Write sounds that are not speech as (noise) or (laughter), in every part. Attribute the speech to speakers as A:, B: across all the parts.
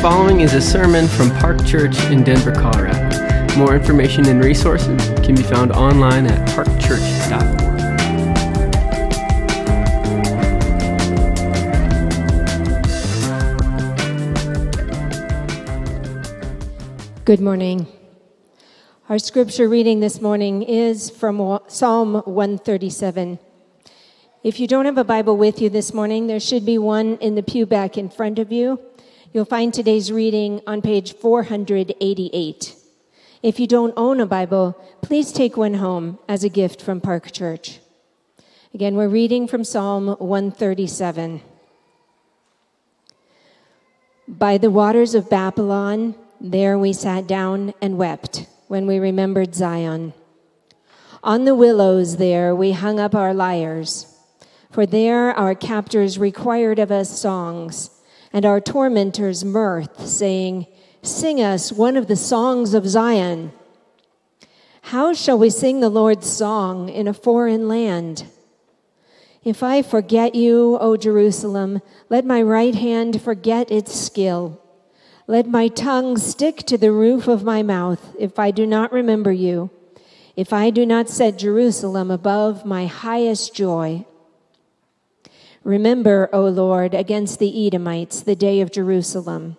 A: following is a sermon from Park Church in Denver, Colorado. More information and resources can be found online at parkchurch.org.
B: Good morning. Our scripture reading this morning is from Psalm 137. If you don't have a Bible with you this morning, there should be one in the pew back in front of you. You'll find today's reading on page 488. If you don't own a Bible, please take one home as a gift from Park Church. Again, we're reading from Psalm 137. By the waters of Babylon, there we sat down and wept when we remembered Zion. On the willows there we hung up our lyres, for there our captors required of us songs and our tormentors mirth, saying, Sing us one of the songs of Zion. How shall we sing the Lord's song in a foreign land? If I forget you, O Jerusalem, let my right hand forget its skill. Let my tongue stick to the roof of my mouth if I do not remember you, if I do not set Jerusalem above my highest joy. Remember, O Lord, against the Edomites the day of Jerusalem,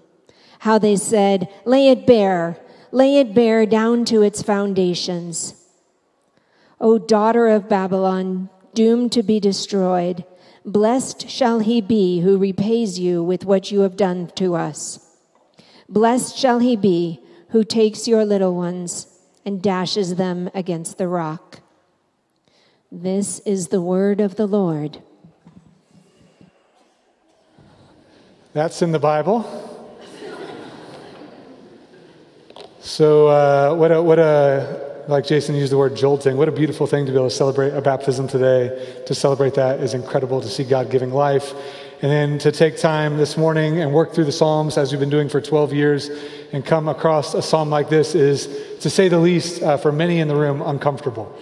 B: how they said, Lay it bare, lay it bare down to its foundations. O daughter of Babylon, doomed to be destroyed, blessed shall he be who repays you with what you have done to us. Blessed shall he be who takes your little ones and dashes them against the rock. This is the word of the Lord.
C: That's in the Bible. So, uh, what a, what a, like Jason used the word jolting, what a beautiful thing to be able to celebrate a baptism today. To celebrate that is incredible to see God giving life. And then to take time this morning and work through the Psalms as we've been doing for 12 years and come across a psalm like this is, to say the least, uh, for many in the room, uncomfortable.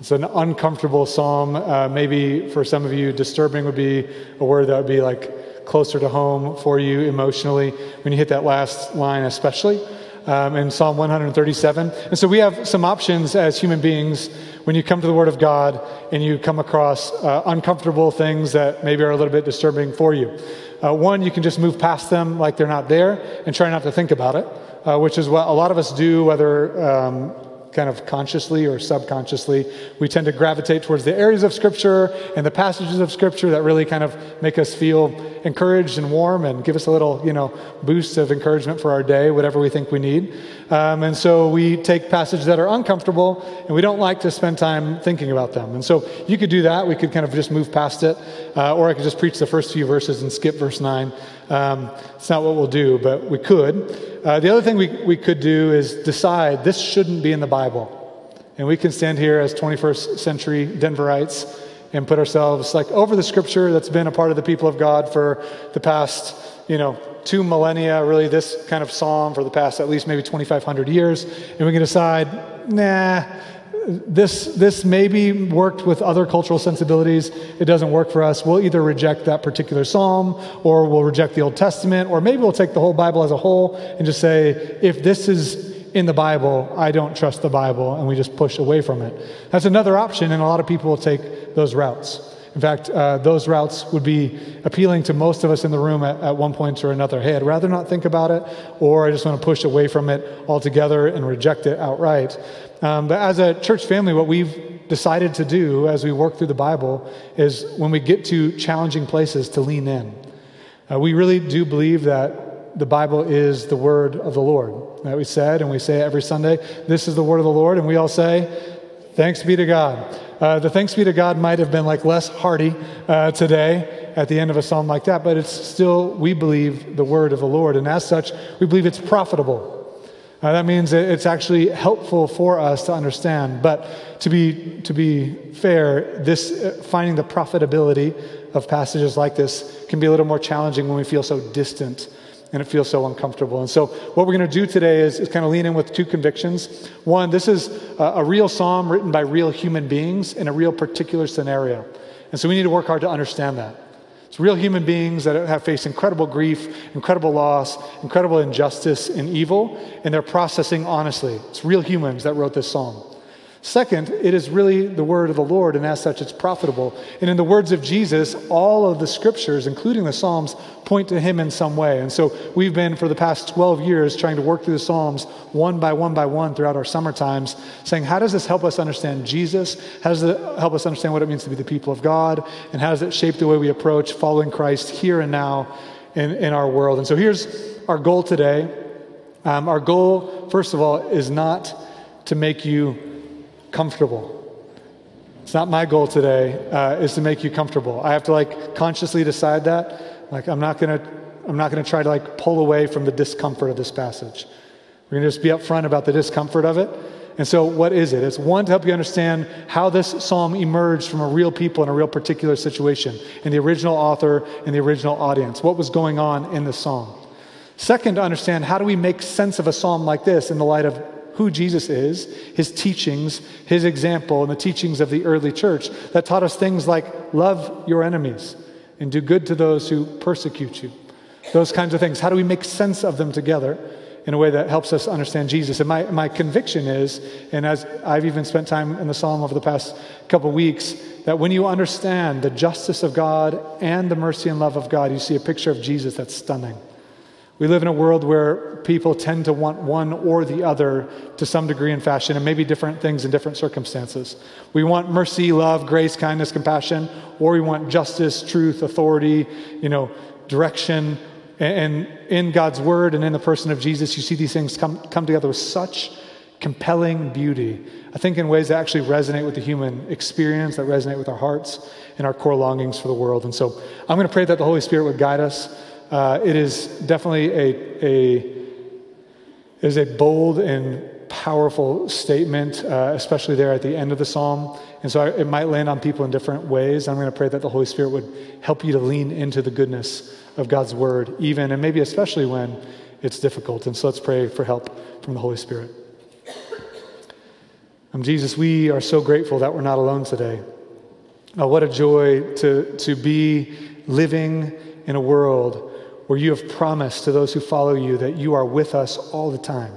C: It's an uncomfortable psalm. Uh, maybe for some of you, disturbing would be a word that would be like closer to home for you emotionally when you hit that last line, especially um, in Psalm 137. And so we have some options as human beings when you come to the Word of God and you come across uh, uncomfortable things that maybe are a little bit disturbing for you. Uh, one, you can just move past them like they're not there and try not to think about it, uh, which is what a lot of us do, whether um, kind of consciously or subconsciously, we tend to gravitate towards the areas of Scripture and the passages of Scripture that really kind of make us feel encouraged and warm and give us a little, you know, boost of encouragement for our day, whatever we think we need. Um, and so we take passages that are uncomfortable and we don't like to spend time thinking about them. And so you could do that. We could kind of just move past it, uh, or I could just preach the first few verses and skip verse 9. Um, it's not what we'll do, but we could. Uh, the other thing we, we could do is decide this shouldn't be in the Bible. And we can stand here as 21st century Denverites and put ourselves like over the scripture that's been a part of the people of God for the past, you know, two millennia, really this kind of psalm for the past at least maybe 2,500 years. And we can decide, nah, this, this maybe worked with other cultural sensibilities. It doesn't work for us. We'll either reject that particular psalm or we'll reject the Old Testament, or maybe we'll take the whole Bible as a whole and just say, if this is in the Bible, I don't trust the Bible, and we just push away from it. That's another option, and a lot of people will take those routes. In fact, uh, those routes would be appealing to most of us in the room at, at one point or another. Hey, I'd rather not think about it, or I just want to push away from it altogether and reject it outright. Um, but as a church family, what we've decided to do as we work through the Bible is when we get to challenging places to lean in. Uh, we really do believe that the Bible is the word of the Lord. That we said, and we say every Sunday, this is the word of the Lord, and we all say, thanks be to God. Uh, the thanks be to God might have been like less hearty uh, today at the end of a psalm like that, but it's still, we believe, the word of the Lord. And as such, we believe it's profitable. Uh, that means it's actually helpful for us to understand. But to be, to be fair, this, uh, finding the profitability of passages like this can be a little more challenging when we feel so distant and it feels so uncomfortable. And so, what we're going to do today is, is, kind of lean in with two convictions. One, this is a, a real psalm written by real human beings in a real particular scenario. And so, we need to work hard to understand that. It's real human beings that have faced incredible grief, incredible loss, incredible injustice and evil, and they're processing honestly. It's real humans that wrote this psalm. Second, it is really the word of the Lord, and as such, it's profitable. And in the words of Jesus, all of the scriptures, including the Psalms, point to him in some way. And so we've been, for the past 12 years, trying to work through the Psalms one by one by one throughout our summer times, saying, how does this help us understand Jesus? How does it help us understand what it means to be the people of God? And how does it shape the way we approach following Christ here and now in, in our world? And so here's our goal today. Um, our goal, first of all, is not to make you comfortable. It's not my goal today, uh, is to make you comfortable. I have to like consciously decide that. Like, I'm not gonna, I'm not gonna try to like pull away from the discomfort of this passage. We're gonna just be upfront about the discomfort of it. And so, what is it? It's one to help you understand how this psalm emerged from a real people in a real particular situation, in the original author and the original audience. What was going on in the psalm? Second, to understand how do we make sense of a psalm like this in the light of who Jesus is, his teachings, his example, and the teachings of the early church that taught us things like love your enemies and do good to those who persecute you. Those kinds of things. How do we make sense of them together in a way that helps us understand Jesus? And my, my conviction is, and as I've even spent time in the psalm over the past couple weeks, that when you understand the justice of God and the mercy and love of God, you see a picture of Jesus that's stunning. We live in a world where people tend to want one or the other to some degree and fashion, and maybe different things in different circumstances. We want mercy, love, grace, kindness, compassion, or we want justice, truth, authority, you know, direction. And in God's word and in the person of Jesus, you see these things come, come together with such compelling beauty. I think in ways that actually resonate with the human experience, that resonate with our hearts and our core longings for the world. And so I'm going to pray that the Holy Spirit would guide us. Uh, it is definitely a, a, is a bold and powerful statement, uh, especially there at the end of the psalm. And so I, it might land on people in different ways. I'm going to pray that the Holy Spirit would help you to lean into the goodness of God's word, even and maybe especially when it's difficult. And so let's pray for help from the Holy Spirit. Um, Jesus, we are so grateful that we're not alone today. Uh, what a joy to, to be living in a world where you have promised to those who follow you that you are with us all the time.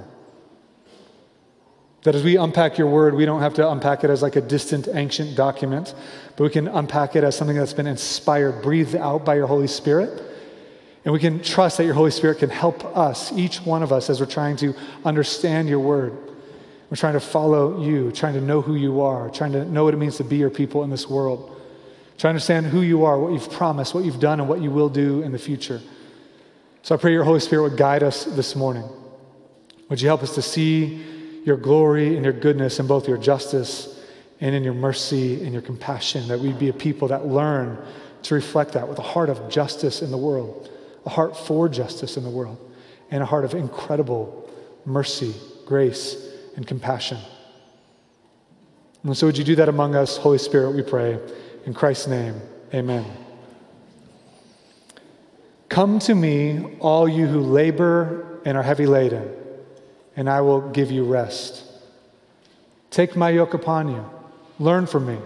C: That as we unpack your word, we don't have to unpack it as like a distant, ancient document, but we can unpack it as something that's been inspired, breathed out by your Holy Spirit. And we can trust that your Holy Spirit can help us, each one of us, as we're trying to understand your word. We're trying to follow you, trying to know who you are, trying to know what it means to be your people in this world, trying to understand who you are, what you've promised, what you've done, and what you will do in the future. So I pray your Holy Spirit would guide us this morning. Would you help us to see your glory and your goodness in both your justice and in your mercy and your compassion, that we'd be a people that learn to reflect that with a heart of justice in the world, a heart for justice in the world, and a heart of incredible mercy, grace, and compassion. And so, would you do that among us, Holy Spirit, we pray. In Christ's name, amen. Come to me, all you who labor and are heavy laden, and I will give you rest. Take my yoke upon you. Learn from me,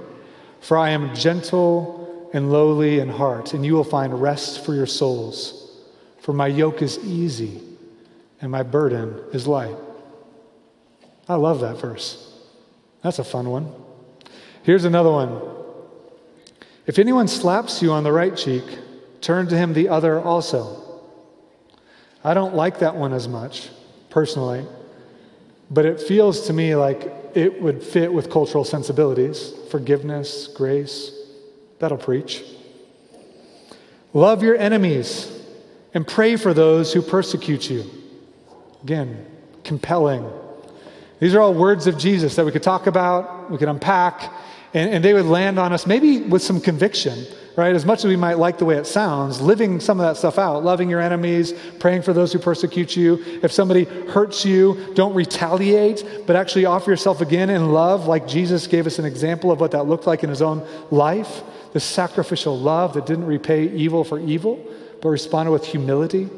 C: for I am gentle and lowly in heart, and you will find rest for your souls. For my yoke is easy and my burden is light. I love that verse. That's a fun one. Here's another one. If anyone slaps you on the right cheek, Turn to him the other also. I don't like that one as much, personally, but it feels to me like it would fit with cultural sensibilities forgiveness, grace. That'll preach. Love your enemies and pray for those who persecute you. Again, compelling. These are all words of Jesus that we could talk about, we could unpack, and, and they would land on us maybe with some conviction right? As much as we might like the way it sounds, living some of that stuff out, loving your enemies, praying for those who persecute you. If somebody hurts you, don't retaliate, but actually offer yourself again in love, like Jesus gave us an example of what that looked like in his own life. The sacrificial love that didn't repay evil for evil, but responded with humility,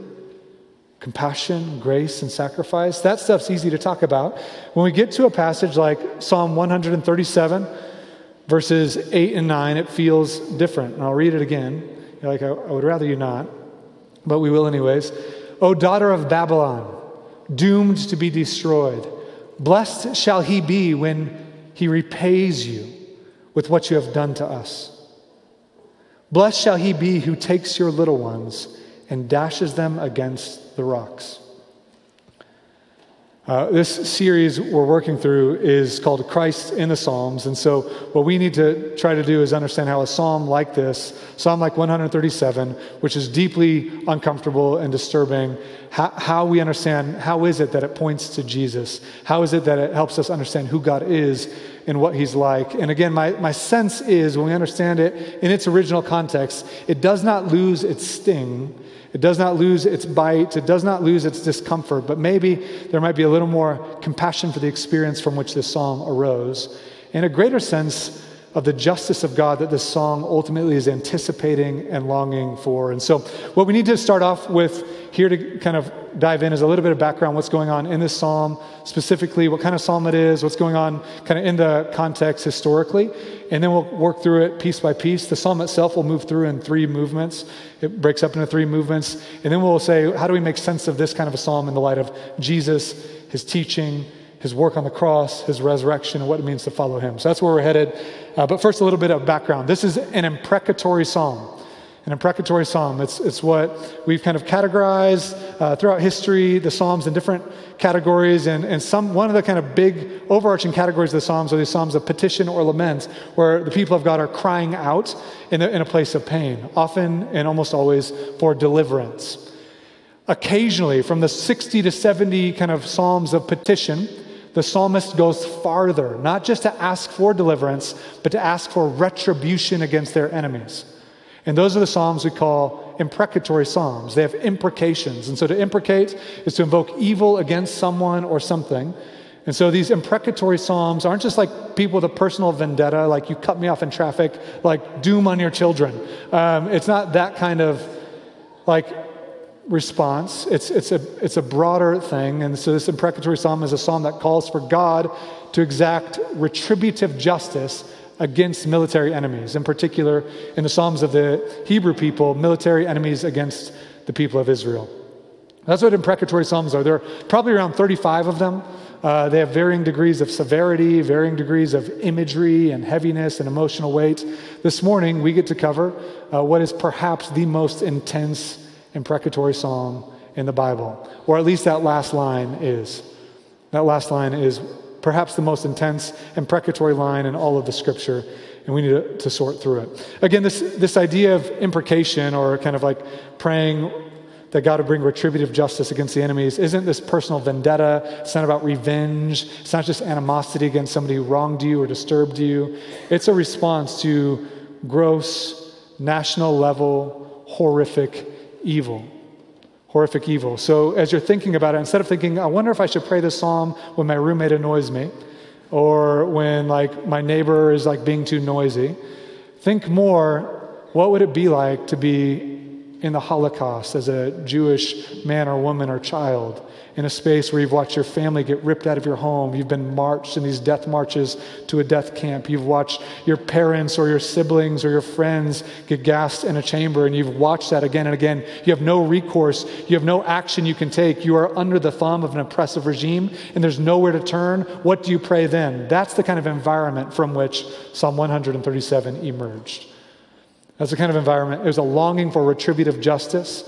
C: compassion, grace, and sacrifice. That stuff's easy to talk about. When we get to a passage like Psalm 137, verses 8 and 9, it feels different. And I'll read it again. You're like, I, I would rather you not, but we will anyways. O daughter of Babylon, doomed to be destroyed, blessed shall he be when he repays you with what you have done to us. Blessed shall he be who takes your little ones and dashes them against the rocks. Uh, this series we're working through is called Christ in the Psalms. And so, what we need to try to do is understand how a psalm like this, Psalm like 137, which is deeply uncomfortable and disturbing, how, how we understand how is it that it points to Jesus? How is it that it helps us understand who God is and what He's like? And again, my, my sense is when we understand it in its original context, it does not lose its sting it does not lose its bite, it does not lose its discomfort, but maybe there might be a little more compassion for the experience from which this song arose, and a greater sense of the justice of God that this song ultimately is anticipating and longing for. And so, what we need to start off with here to kind of dive in is a little bit of background what's going on in this psalm, specifically what kind of psalm it is, what's going on kind of in the context historically, and then we'll work through it piece by piece. The psalm itself will move through in three movements. It breaks up into three movements, and then we'll say, how do we make sense of this kind of a psalm in the light of Jesus, his teaching, his work on the cross, his resurrection, and what it means to follow him. So that's where we're headed. Uh, but first, a little bit of background. This is an imprecatory psalm an imprecatory psalm. It's, it's what we've kind of categorized uh, throughout history, the psalms in different categories. And, and some, one of the kind of big overarching categories of the psalms are these psalms of petition or lament, where the people of God are crying out in in a place of pain, often and almost always for deliverance. Occasionally, from the 60 to 70 kind of psalms of petition, the psalmist goes farther, not just to ask for deliverance, but to ask for retribution against their enemies. And those are the Psalms we call imprecatory Psalms. They have imprecations. And so to imprecate is to invoke evil against someone or something. And so these imprecatory Psalms aren't just like people with a personal vendetta, like you cut me off in traffic, like doom on your children. Um, it's not that kind of like response. It's, it's, a, it's a broader thing. And so this imprecatory Psalm is a psalm that calls for God to exact retributive justice against military enemies, in particular in the Psalms of the Hebrew people, military enemies against the people of Israel. That's what imprecatory Psalms are. There are probably around 35 of them. Uh, they have varying degrees of severity, varying degrees of imagery and heaviness and emotional weight. This morning, we get to cover uh, what is perhaps the most intense imprecatory psalm in the Bible, or at least that last line is. That last line is perhaps the most intense imprecatory line in all of the scripture, and we need to, to sort through it. Again, this, this idea of imprecation or kind of like praying that God would bring retributive justice against the enemies isn't this personal vendetta. It's not about revenge. It's not just animosity against somebody who wronged you or disturbed you. It's a response to gross, national level, horrific evil horrific evil. So as you're thinking about it, instead of thinking, I wonder if I should pray this psalm when my roommate annoys me, or when like my neighbor is like being too noisy, think more, what would it be like to be in the Holocaust as a Jewish man or woman or child? in a space where you've watched your family get ripped out of your home. You've been marched in these death marches to a death camp. You've watched your parents or your siblings or your friends get gassed in a chamber, and you've watched that again and again. You have no recourse. You have no action you can take. You are under the thumb of an oppressive regime, and there's nowhere to turn. What do you pray then? That's the kind of environment from which Psalm 137 emerged. That's the kind of environment. It was a longing for retributive justice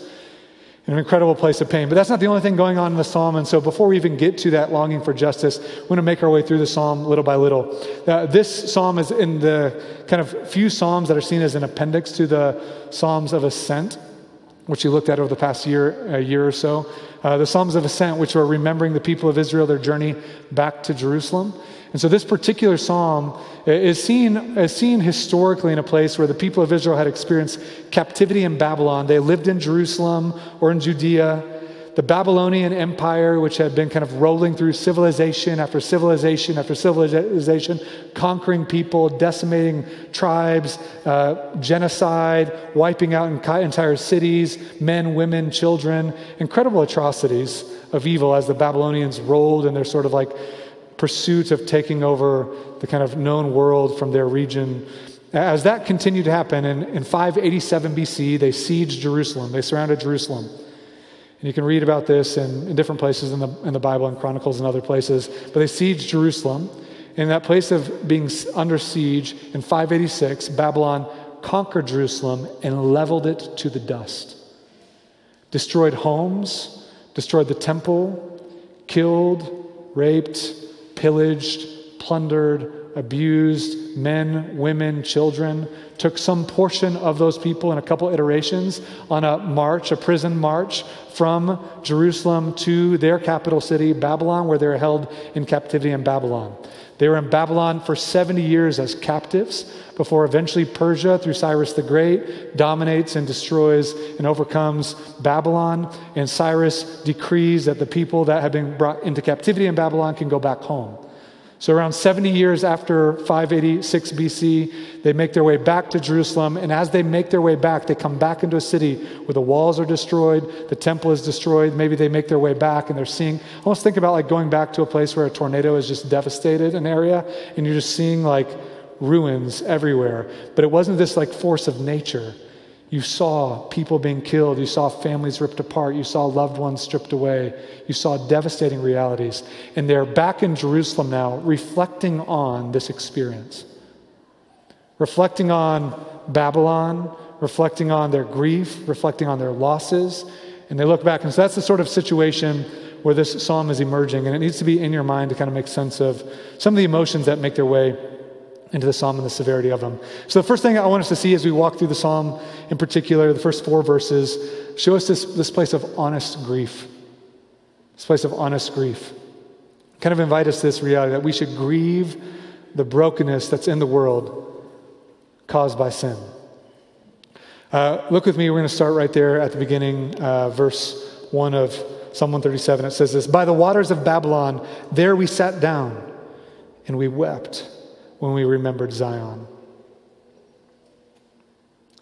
C: an incredible place of pain. But that's not the only thing going on in the psalm. And so, before we even get to that longing for justice, we're going to make our way through the psalm little by little. This psalm is in the kind of few psalms that are seen as an appendix to the Psalms of Ascent, which we looked at over the past year, a year or so. Uh, the Psalms of Ascent, which are remembering the people of Israel, their journey back to Jerusalem. And so this particular psalm is seen, is seen historically in a place where the people of Israel had experienced captivity in Babylon. They lived in Jerusalem or in Judea. The Babylonian Empire, which had been kind of rolling through civilization after civilization after civilization, conquering people, decimating tribes, uh, genocide, wiping out entire cities, men, women, children, incredible atrocities of evil as the Babylonians rolled in their sort of like pursuit of taking over the kind of known world from their region As that continued to happen, in, in 587 BC, they sieged Jerusalem. They surrounded Jerusalem. And you can read about this in, in different places in the, in the Bible and Chronicles and other places. But they sieged Jerusalem. In that place of being under siege in 586, Babylon conquered Jerusalem and leveled it to the dust. Destroyed homes, destroyed the temple, killed, raped, pillaged, plundered, abused men, women, children, took some portion of those people in a couple iterations on a march, a prison march from Jerusalem to their capital city, Babylon, where they're held in captivity in Babylon. They were in Babylon for 70 years as captives before eventually Persia, through Cyrus the Great, dominates and destroys and overcomes Babylon. And Cyrus decrees that the people that have been brought into captivity in Babylon can go back home. So, around 70 years after 586 BC, they make their way back to Jerusalem. And as they make their way back, they come back into a city where the walls are destroyed, the temple is destroyed. Maybe they make their way back and they're seeing, almost think about like going back to a place where a tornado has just devastated an area and you're just seeing like ruins everywhere. But it wasn't this like force of nature. You saw people being killed. You saw families ripped apart. You saw loved ones stripped away. You saw devastating realities. And they're back in Jerusalem now, reflecting on this experience, reflecting on Babylon, reflecting on their grief, reflecting on their losses. And they look back. And so that's the sort of situation where this psalm is emerging. And it needs to be in your mind to kind of make sense of some of the emotions that make their way into the psalm and the severity of them. So, the first thing I want us to see as we walk through the psalm in particular, the first four verses, show us this, this place of honest grief. This place of honest grief. Kind of invite us to this reality that we should grieve the brokenness that's in the world caused by sin. Uh, look with me, we're going to start right there at the beginning, uh, verse 1 of Psalm 137. It says this By the waters of Babylon, there we sat down and we wept when we remembered Zion.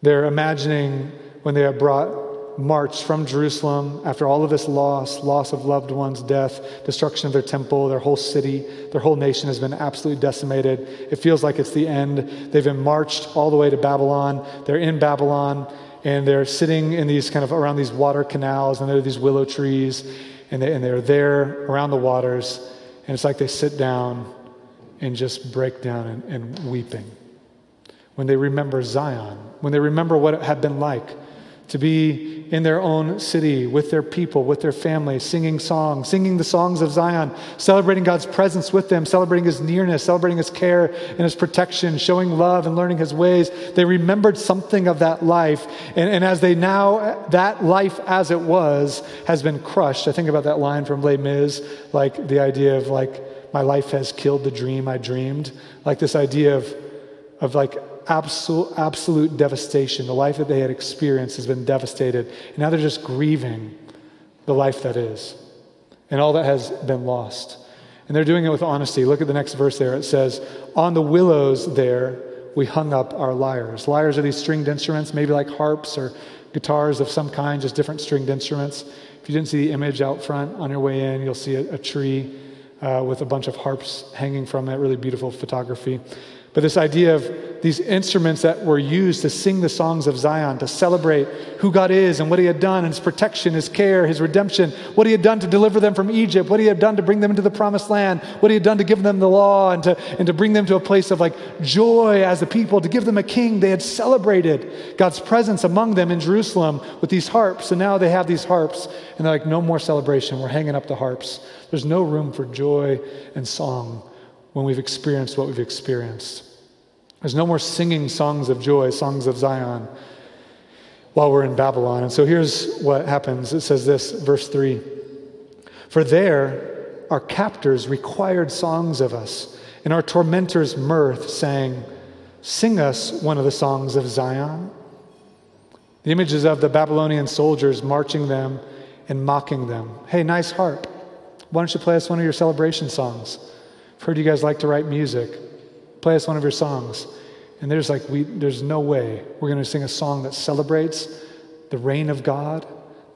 C: They're imagining when they are brought, marched from Jerusalem after all of this loss loss of loved ones, death, destruction of their temple, their whole city, their whole nation has been absolutely decimated. It feels like it's the end. They've been marched all the way to Babylon. They're in Babylon and they're sitting in these kind of around these water canals and there are these willow trees and, they, and they're there around the waters and it's like they sit down and just break down and, and weeping. When they remember Zion, when they remember what it had been like to be in their own city with their people, with their family, singing songs, singing the songs of Zion, celebrating God's presence with them, celebrating His nearness, celebrating His care and His protection, showing love and learning His ways. They remembered something of that life. And, and as they now, that life as it was has been crushed. I think about that line from Les Mis, like the idea of like, my life has killed the dream I dreamed. Like this idea of, of like absolute, absolute devastation. The life that they had experienced has been devastated. And now they're just grieving the life that is and all that has been lost. And they're doing it with honesty. Look at the next verse there. It says, On the willows there, we hung up our lyres. Lyres are these stringed instruments, maybe like harps or guitars of some kind, just different stringed instruments. If you didn't see the image out front on your way in, you'll see a, a tree uh, with a bunch of harps hanging from it, really beautiful photography. But this idea of these instruments that were used to sing the songs of Zion, to celebrate who God is and what He had done, and His protection, His care, His redemption, what He had done to deliver them from Egypt, what He had done to bring them into the promised land, what He had done to give them the law and to, and to bring them to a place of like joy as a people, to give them a king. They had celebrated God's presence among them in Jerusalem with these harps, and now they have these harps, and they're like, no more celebration. We're hanging up the harps. There's no room for joy and song when we've experienced what we've experienced. There's no more singing songs of joy, songs of Zion, while we're in Babylon. And so here's what happens it says this, verse 3 For there our captors required songs of us, and our tormentors mirth, saying, Sing us one of the songs of Zion. The images of the Babylonian soldiers marching them and mocking them. Hey, nice harp. Why don't you play us one of your celebration songs? I've heard you guys like to write music. Play us one of your songs. And there's like, we, there's no way we're going to sing a song that celebrates the reign of God,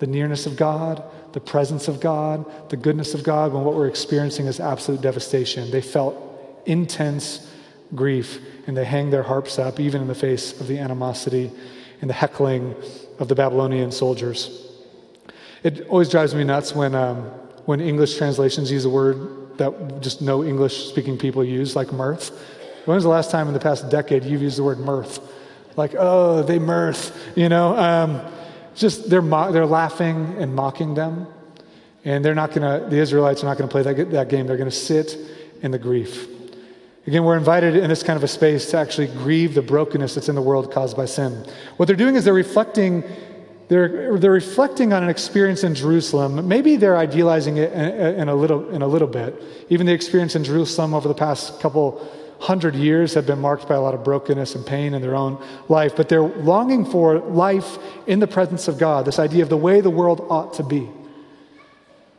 C: the nearness of God, the presence of God, the goodness of God, when what we're experiencing is absolute devastation. They felt intense grief. and they hang their harps up, even in the face of the animosity and the heckling of the Babylonian soldiers. It always drives me nuts when, um, when English translations use a word that just no English speaking people use, like mirth. When was the last time in the past decade you've used the word mirth? Like, oh, they mirth, you know? Um, just they're, mo- they're laughing and mocking them. And they're not going to, the Israelites are not going to play that, that game. They're going to sit in the grief. Again, we're invited in this kind of a space to actually grieve the brokenness that's in the world caused by sin. What they're doing is they're reflecting they're, they're reflecting on an experience in Jerusalem. Maybe they're idealizing it in, in, a little, in a little bit. Even the experience in Jerusalem over the past couple hundred years have been marked by a lot of brokenness and pain in their own life. But they're longing for life in the presence of God, this idea of the way the world ought to be.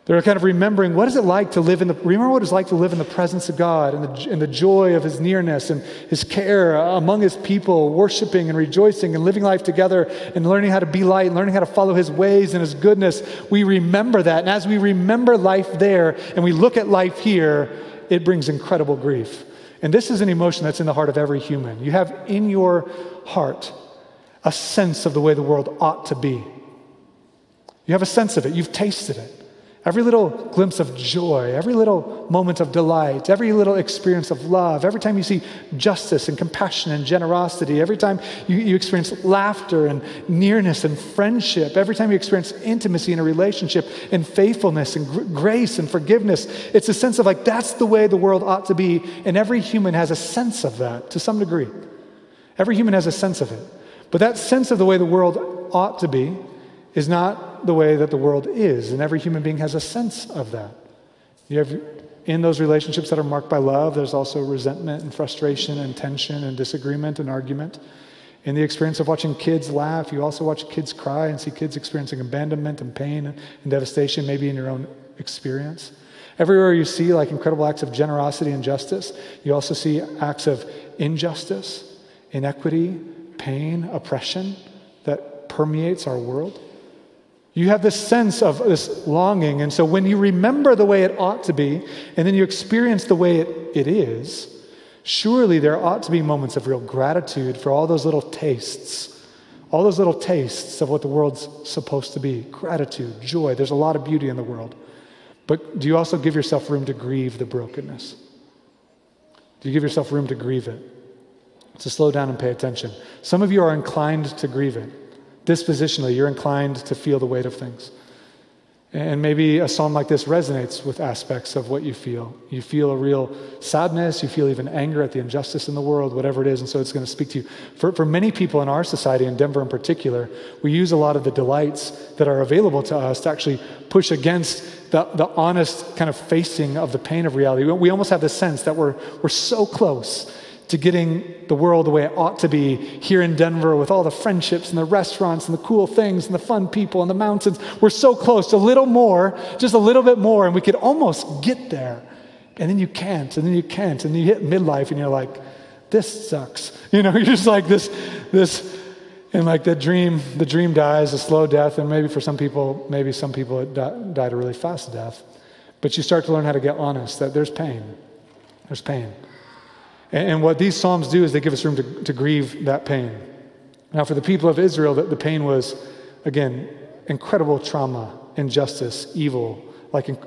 C: They're kind of remembering what is it like to live in the, remember what it's like to live in the presence of God and the, and the joy of His nearness and His care among His people, worshiping and rejoicing and living life together and learning how to be light and learning how to follow His ways and His goodness. We remember that. And as we remember life there and we look at life here, it brings incredible grief. And this is an emotion that's in the heart of every human. You have in your heart a sense of the way the world ought to be. You have a sense of it, you've tasted it. Every little glimpse of joy, every little moment of delight, every little experience of love, every time you see justice and compassion and generosity, every time you, you experience laughter and nearness and friendship, every time you experience intimacy in a relationship and faithfulness and gr- grace and forgiveness, it's a sense of like that's the way the world ought to be. And every human has a sense of that to some degree. Every human has a sense of it. But that sense of the way the world ought to be is not the way that the world is, and every human being has a sense of that. You have in those relationships that are marked by love, there's also resentment and frustration and tension and disagreement and argument. In the experience of watching kids laugh, you also watch kids cry and see kids experiencing abandonment and pain and devastation, maybe in your own experience. Everywhere you see like incredible acts of generosity and justice, you also see acts of injustice, inequity, pain, oppression that permeates our world. You have this sense of this longing. And so when you remember the way it ought to be, and then you experience the way it, it is, surely there ought to be moments of real gratitude for all those little tastes, all those little tastes of what the world's supposed to be gratitude, joy. There's a lot of beauty in the world. But do you also give yourself room to grieve the brokenness? Do you give yourself room to grieve it? To slow down and pay attention. Some of you are inclined to grieve it dispositionally, you're inclined to feel the weight of things. And maybe a psalm like this resonates with aspects of what you feel. You feel a real sadness, you feel even anger at the injustice in the world, whatever it is, and so it's going to speak to you. For, for many people in our society, in Denver in particular, we use a lot of the delights that are available to us to actually push against the, the honest kind of facing of the pain of reality. We almost have the sense that we're, we're so close to getting the world the way it ought to be here in Denver with all the friendships and the restaurants and the cool things and the fun people and the mountains. We're so close, a little more, just a little bit more, and we could almost get there. And then you can't, and then you can't, and you hit midlife and you're like, this sucks. (laughs) You know, you're just like this, this, and like the dream, the dream dies a slow death, and maybe for some people, maybe some people it died a really fast death. But you start to learn how to get honest that there's pain. There's pain. And, what these Psalms do is they give us room to, to grieve that pain. Now, for the people of Israel, the, the pain was, again, incredible trauma, injustice, evil, like in,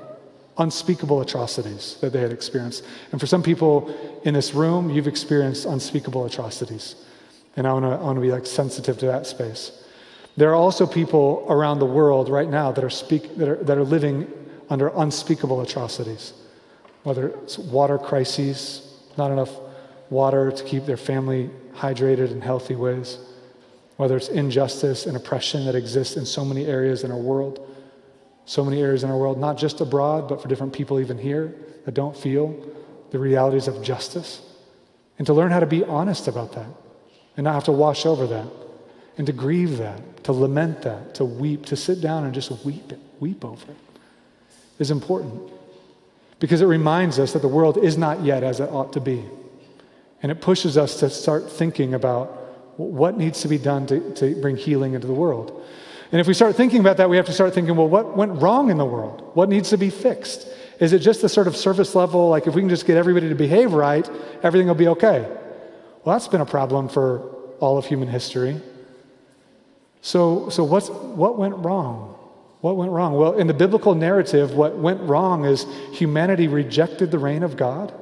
C: unspeakable atrocities that they had experienced. And for some people in this room, you've experienced unspeakable atrocities. And I want to be like sensitive to that space. There are also people around the world right now that are, speak, that are, that are living under unspeakable atrocities, whether it's water crises, not enough water to keep their family hydrated in healthy ways, whether it's injustice and oppression that exists in so many areas in our world, so many areas in our world, not just abroad, but for different people even here that don't feel the realities of justice. And to learn how to be honest about that and not have to wash over that and to grieve that, to lament that, to weep, to sit down and just weep weep over it is important because it reminds us that the world is not yet as it ought to be. And it pushes us to start thinking about what needs to be done to, to bring healing into the world. And if we start thinking about that, we have to start thinking, well, what went wrong in the world? What needs to be fixed? Is it just the sort of surface level, like if we can just get everybody to behave right, everything will be okay? Well, that's been a problem for all of human history. So, so what's, what went wrong? What went wrong? Well, in the biblical narrative, what went wrong is humanity rejected the reign of God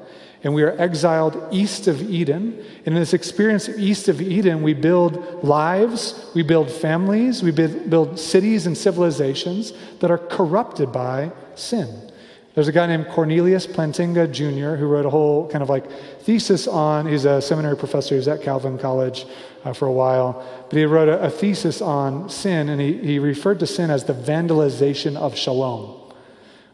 C: and we are exiled east of Eden. And in this experience east of Eden, we build lives, we build families, we build cities and civilizations that are corrupted by sin. There's a guy named Cornelius Plantinga Jr. who wrote a whole kind of like thesis on, he's a seminary professor, he was at Calvin College uh, for a while, but he wrote a, a thesis on sin, and he, he referred to sin as the vandalization of shalom.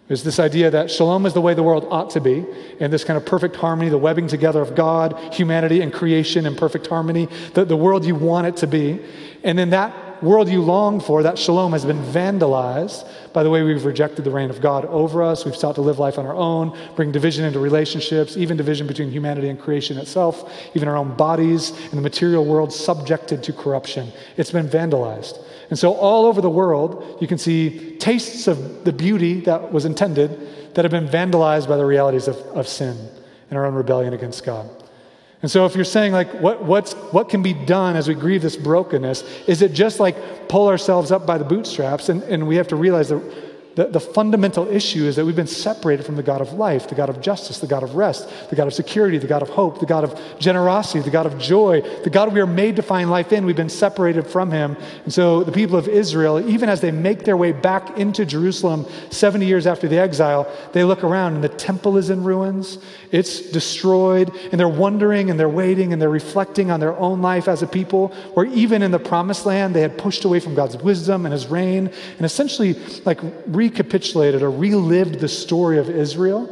C: There's this idea that shalom is the way the world ought to be, and this kind of perfect harmony, the webbing together of God, humanity, and creation in perfect harmony, the, the world you want it to be. And then that world you long for, that shalom, has been vandalized by the way we've rejected the reign of God over us. We've sought to live life on our own, bring division into relationships, even division between humanity and creation itself, even our own bodies, and the material world subjected to corruption. It's been vandalized. And so, all over the world, you can see tastes of the beauty that was intended that have been vandalized by the realities of, of sin and our own rebellion against God. And so, if you're saying, like, what, what's, what can be done as we grieve this brokenness, is it just like pull ourselves up by the bootstraps and, and we have to realize that the, the fundamental issue is that we've been separated from the God of life, the God of justice, the God of rest, the God of security, the God of hope, the God of generosity, the God of joy, the God we are made to find life in. We've been separated from him. And so the people of Israel, even as they make their way back into Jerusalem 70 years after the exile, they look around and the temple is in ruins. It's destroyed. And they're wondering and they're waiting and they're reflecting on their own life as a people, where even in the promised land, they had pushed away from God's wisdom and his reign and essentially like re recapitulated or relived the story of Israel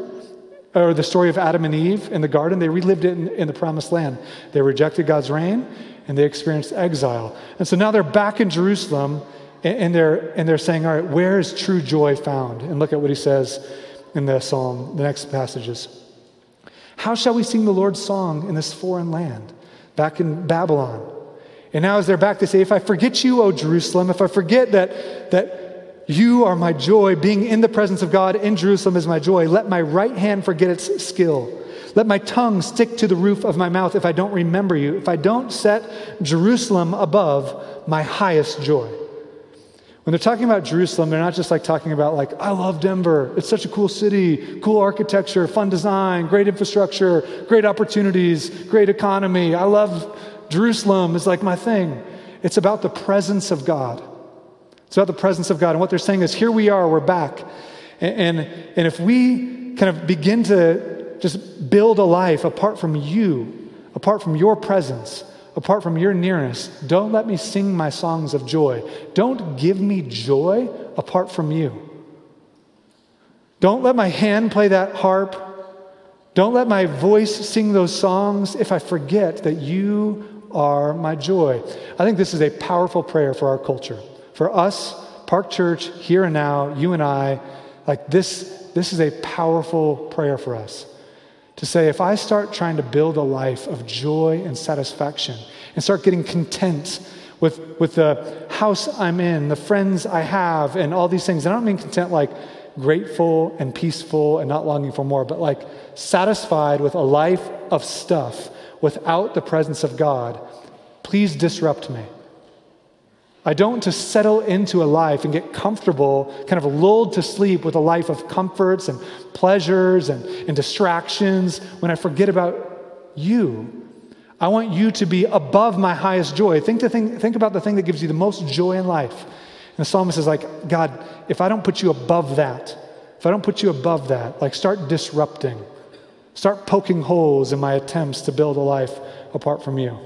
C: or the story of Adam and Eve in the garden. They relived it in, in, the promised land. They rejected God's reign and they experienced exile. And so now they're back in Jerusalem and, and, they're, and they're saying, All right, where is true joy found? And look at what he says in the psalm, the next passages. How shall we sing the Lord's song in this foreign land, back in Babylon? And now, as they're back, they say, If I forget you, O Jerusalem, if I forget that, that you are my joy. Being in the presence of God in Jerusalem is my joy. Let my right hand forget its skill. Let my tongue stick to the roof of my mouth if I don't remember you, if I don't set Jerusalem above my highest joy. When they're talking about Jerusalem, they're not just like talking about like, I love Denver. It's such a cool city, cool architecture, fun design, great infrastructure, great opportunities, great economy. I love Jerusalem. It's like my thing. It's about the presence of God. It's about the presence of God. And what they're saying is, here we are, we're back. And, and, and if we kind of begin to just build a life apart from you, apart from your presence, apart from your nearness, don't let me sing my songs of joy. Don't give me joy apart from you. Don't let my hand play that harp. Don't let my voice sing those songs if I forget that you are my joy. I think this is a powerful prayer for our culture. For us, Park Church, here and now, you and I, like this, this is a powerful prayer for us. To say, if I start trying to build a life of joy and satisfaction and start getting content with, with the house I'm in, the friends I have, and all these things, and I don't mean content like grateful and peaceful and not longing for more, but like satisfied with a life of stuff without the presence of God, please disrupt me. I don't want to settle into a life and get comfortable, kind of lulled to sleep with a life of comforts and pleasures and, and distractions when I forget about you. I want you to be above my highest joy. Think, think about the thing that gives you the most joy in life. And the psalmist is like, God, if I don't put you above that, if I don't put you above that, like start disrupting, start poking holes in my attempts to build a life apart from you.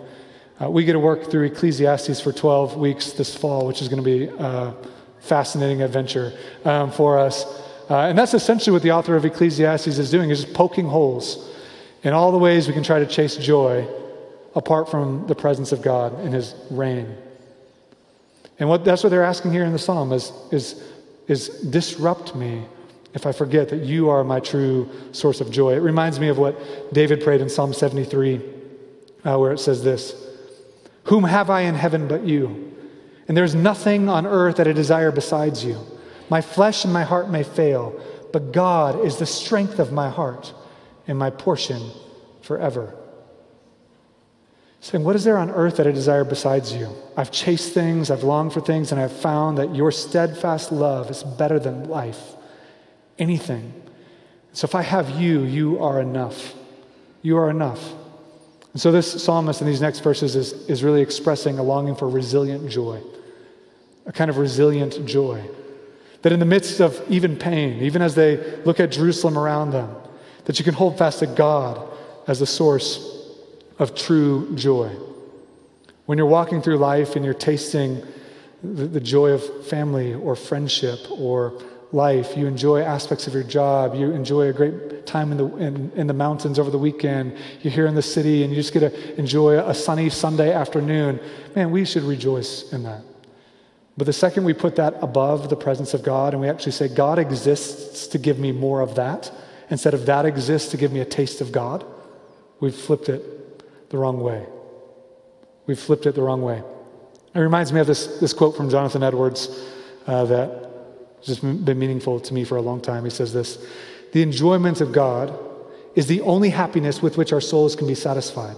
C: Uh, we get to work through Ecclesiastes for 12 weeks this fall, which is going to be a fascinating adventure um, for us. Uh, and that's essentially what the author of Ecclesiastes is doing, is just poking holes in all the ways we can try to chase joy apart from the presence of God and his reign. And what, that's what they're asking here in the psalm is, is, is disrupt me if I forget that you are my true source of joy. It reminds me of what David prayed in Psalm 73, uh, where it says this whom have I in heaven but you? And there is nothing on earth that I desire besides you. My flesh and my heart may fail, but God is the strength of my heart and my portion forever. saying, What is there on earth that I desire besides you? I've chased things, I've longed for things, and I've found that your steadfast love is better than life, anything. So if I have you, you are enough. You are enough. And so this psalmist in these next verses is, is really expressing a longing for resilient joy, a kind of resilient joy. That in the midst of even pain, even as they look at Jerusalem around them, that you can hold fast to God as the source of true joy. When you're walking through life and you're tasting the, the joy of family or friendship or life, you enjoy aspects of your job, you enjoy a great time in the, in, in, the mountains over the weekend, you're here in the city and you just get to enjoy a sunny Sunday afternoon, man, we should rejoice in that. But the second we put that above the presence of God and we actually say, God exists to give me more of that, instead of that exists to give me a taste of God, we've flipped it the wrong way. We've flipped it the wrong way. It reminds me of this, this quote from Jonathan Edwards uh, that has just been meaningful to me for a long time. He says this The enjoyment of God is the only happiness with which our souls can be satisfied.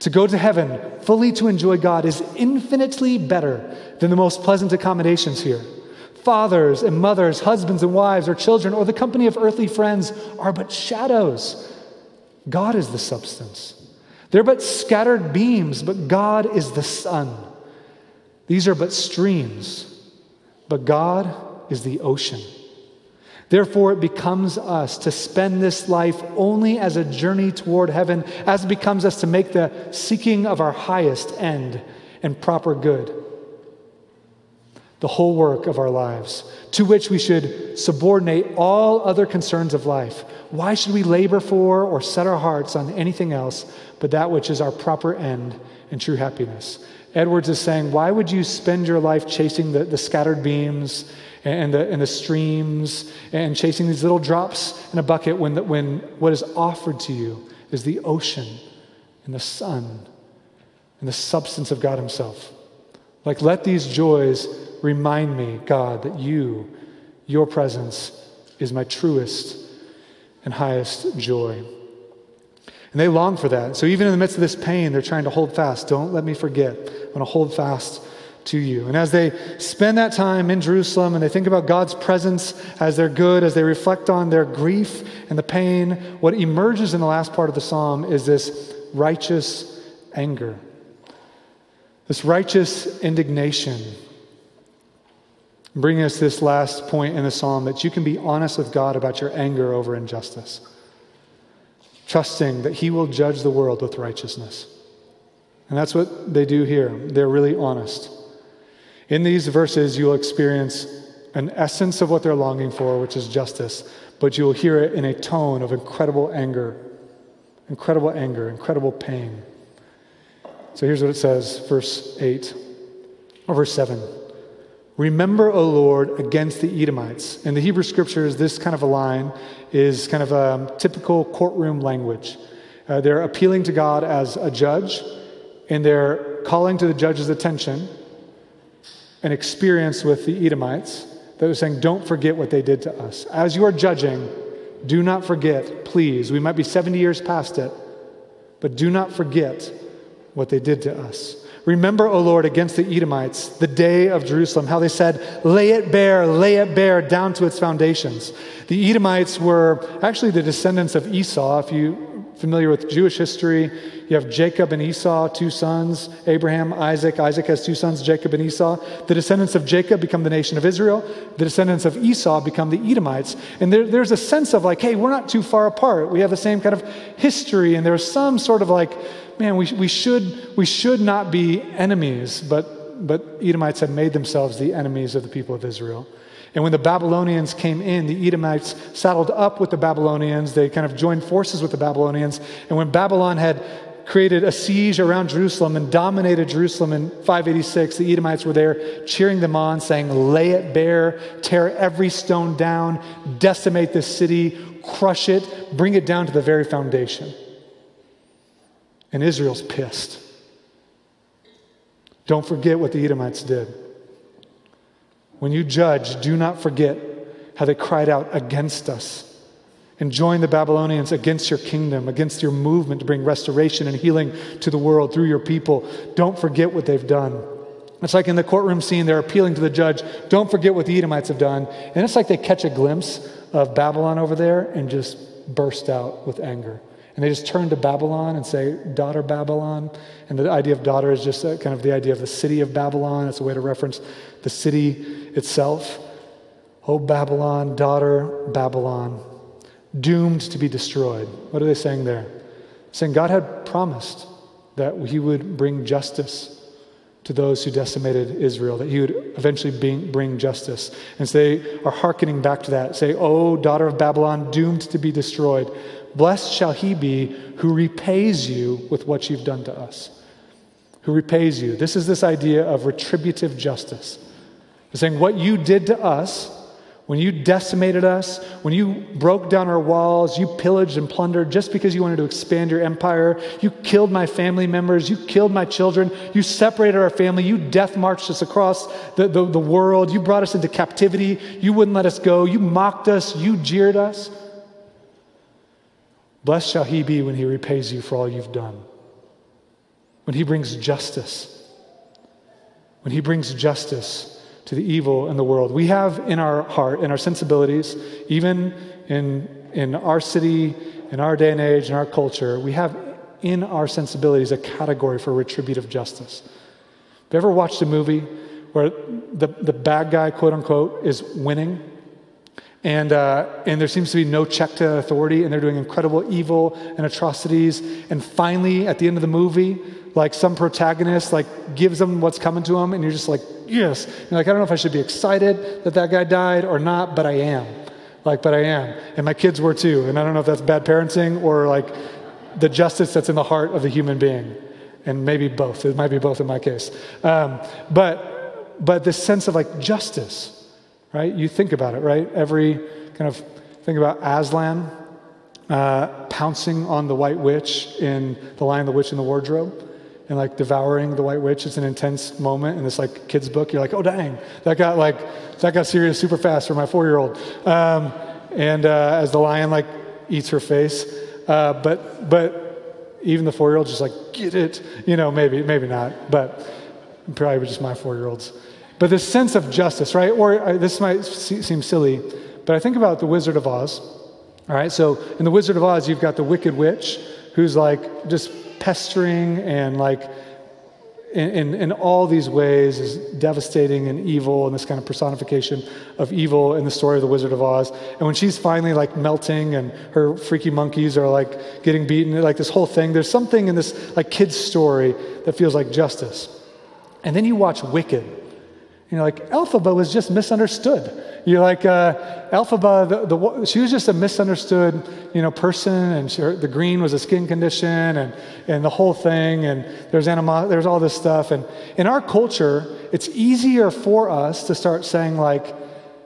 C: To go to heaven fully to enjoy God is infinitely better than the most pleasant accommodations here. Fathers and mothers, husbands and wives, or children, or the company of earthly friends are but shadows. God is the substance. They're but scattered beams, but God is the sun. These are but streams, but God is the ocean. Therefore, it becomes us to spend this life only as a journey toward heaven, as it becomes us to make the seeking of our highest end and proper good the whole work of our lives, to which we should subordinate all other concerns of life. Why should we labor for or set our hearts on anything else but that which is our proper end and true happiness? Edwards is saying, Why would you spend your life chasing the, the scattered beams and the, and the streams and chasing these little drops in a bucket when, the, when what is offered to you is the ocean and the sun and the substance of God Himself? Like, let these joys Remind me, God, that you, your presence, is my truest and highest joy. And they long for that. So even in the midst of this pain, they're trying to hold fast. Don't let me forget. I'm going to hold fast to you. And as they spend that time in Jerusalem and they think about God's presence as they're good, as they reflect on their grief and the pain, what emerges in the last part of the psalm is this righteous anger, this righteous indignation bringing us this last point in the psalm that you can be honest with God about your anger over injustice, trusting that He will judge the world with righteousness. And that's what they do here. They're really honest. In these verses, you'll experience an essence of what they're longing for, which is justice, but you'll hear it in a tone of incredible anger, incredible anger, incredible pain. So here's what it says, verse 8 or verse 7. Remember, O Lord, against the Edomites. In the Hebrew scriptures, this kind of a line is kind of a typical courtroom language. Uh, they're appealing to God as a judge, and they're calling to the judge's attention an experience with the Edomites that was saying, Don't forget what they did to us. As you are judging, do not forget, please. We might be 70 years past it, but do not forget what they did to us. Remember, O Lord, against the Edomites, the day of Jerusalem, how they said, Lay it bare, lay it bare, down to its foundations. The Edomites were actually the descendants of Esau. If you're familiar with Jewish history, you have Jacob and Esau, two sons, Abraham, Isaac. Isaac has two sons, Jacob and Esau. The descendants of Jacob become the nation of Israel. The descendants of Esau become the Edomites. And there, there's a sense of like, hey, we're not too far apart. We have the same kind of history, and there's some sort of like, man, we, we, should, we should not be enemies, but, but Edomites have made themselves the enemies of the people of Israel. And when the Babylonians came in, the Edomites saddled up with the Babylonians. They kind of joined forces with the Babylonians. And when Babylon had created a siege around Jerusalem and dominated Jerusalem in 586, the Edomites were there cheering them on, saying, Lay it bare, tear every stone down, decimate this city, crush it, bring it down to the very foundation. And Israel's pissed. Don't forget what the Edomites did. When you judge, do not forget how they cried out against us and join the Babylonians against your kingdom, against your movement to bring restoration and healing to the world through your people. Don't forget what they've done. It's like in the courtroom scene, they're appealing to the judge, don't forget what the Edomites have done. And it's like they catch a glimpse of Babylon over there and just burst out with anger. And they just turn to Babylon and say, Daughter Babylon. And the idea of daughter is just uh, kind of the idea of the city of Babylon. It's a way to reference the city itself. Oh, Babylon, daughter Babylon, doomed to be destroyed. What are they saying there? Saying God had promised that he would bring justice to those who decimated Israel, that he would eventually bring, bring justice. And so they are hearkening back to that. Say, Oh, daughter of Babylon, doomed to be destroyed. Blessed shall he be who repays you with what you've done to us. Who repays you. This is this idea of retributive justice. They're saying, What you did to us, when you decimated us, when you broke down our walls, you pillaged and plundered just because you wanted to expand your empire, you killed my family members, you killed my children, you separated our family, you death marched us across the, the, the world, you brought us into captivity, you wouldn't let us go, you mocked us, you jeered us. Blessed shall he be when he repays you for all you've done. When he brings justice. When he brings justice to the evil in the world. We have in our heart, in our sensibilities, even in, in our city, in our day and age, in our culture, we have in our sensibilities a category for retributive justice. Have you ever watched a movie where the, the bad guy, quote unquote, is winning? And, uh, and there seems to be no check to authority, and they're doing incredible evil and atrocities. And finally, at the end of the movie, like some protagonist like gives them what's coming to them, and you're just like, yes. You're like, I don't know if I should be excited that that guy died or not, but I am. Like, but I am. And my kids were too. And I don't know if that's bad parenting or like the justice that's in the heart of the human being. And maybe both. It might be both in my case. Um, but, but this sense of like justice right? You think about it, right? Every kind of think about Aslan uh, pouncing on the white witch in The Lion, the Witch, and the Wardrobe and like devouring the white witch. It's an intense moment in this like kid's book. You're like, oh dang, that got like that got serious super fast for my four year old. Um, and uh, as the lion like eats her face, uh, but but even the four year old just like get it, you know, maybe maybe not, but probably just my four year olds. But this sense of justice, right? Or uh, this might seem silly, but I think about the Wizard of Oz. All right, so in the Wizard of Oz, you've got the Wicked Witch who's like just pestering and like in, in, in, all these ways is devastating and evil and this kind of personification of evil in the story of the Wizard of Oz. And when she's finally like melting and her freaky monkeys are like getting beaten, like this whole thing, there's something in this like kid's story that feels like justice. And then you watch Wicked you know, like Elphaba was just misunderstood. You're like uh, Elphaba, the, the, she was just a misunderstood, you know, person, and she, the green was a skin condition, and and the whole thing, and there's anima, there's all this stuff, and in our culture, it's easier for us to start saying like,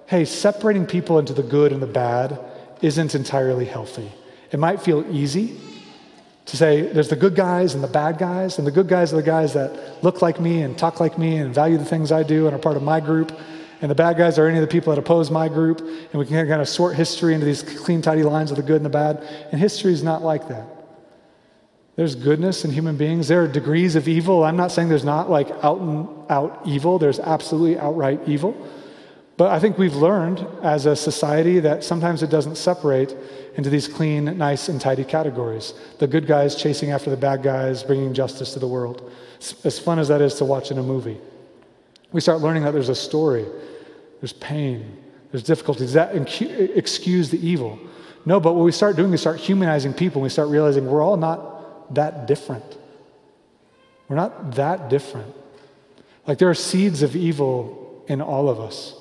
C: hey, separating people into the good and the bad isn't entirely healthy. It might feel easy, to say there's the good guys and the bad guys, and the good guys are the guys that look like me and talk like me and value the things I do and are part of my group. And the bad guys are any of the people that oppose my group. And we can kind of sort history into these clean, tidy lines of the good and the bad. And history is not like that. There's goodness in human beings. There are degrees of evil. I'm not saying there's not like out and out evil, there's absolutely outright evil. But I think we've learned as a society that sometimes it doesn't separate into these clean, nice, and tidy categories. The good guys chasing after the bad guys, bringing justice to the world. As fun as that is to watch in a movie, we start learning that there's a story, there's pain, there's difficulties. That excuse the evil. No, but what we start doing is start humanizing people. and We start realizing we're all not that different. We're not that different. Like there are seeds of evil in all of us.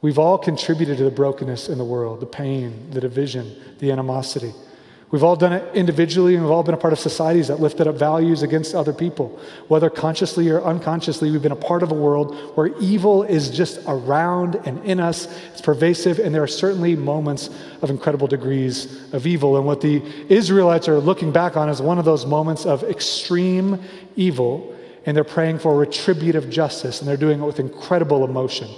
C: We've all contributed to the brokenness in the world, the pain, the division, the animosity. We've all done it individually, and we've all been a part of societies that lifted up values against other people. Whether consciously or unconsciously, we've been a part of a world where evil is just around and in us. It's pervasive, and there are certainly moments of incredible degrees of evil. And what the Israelites are looking back on is one of those moments of extreme evil, and they're praying for retributive justice, and they're doing it with incredible emotion.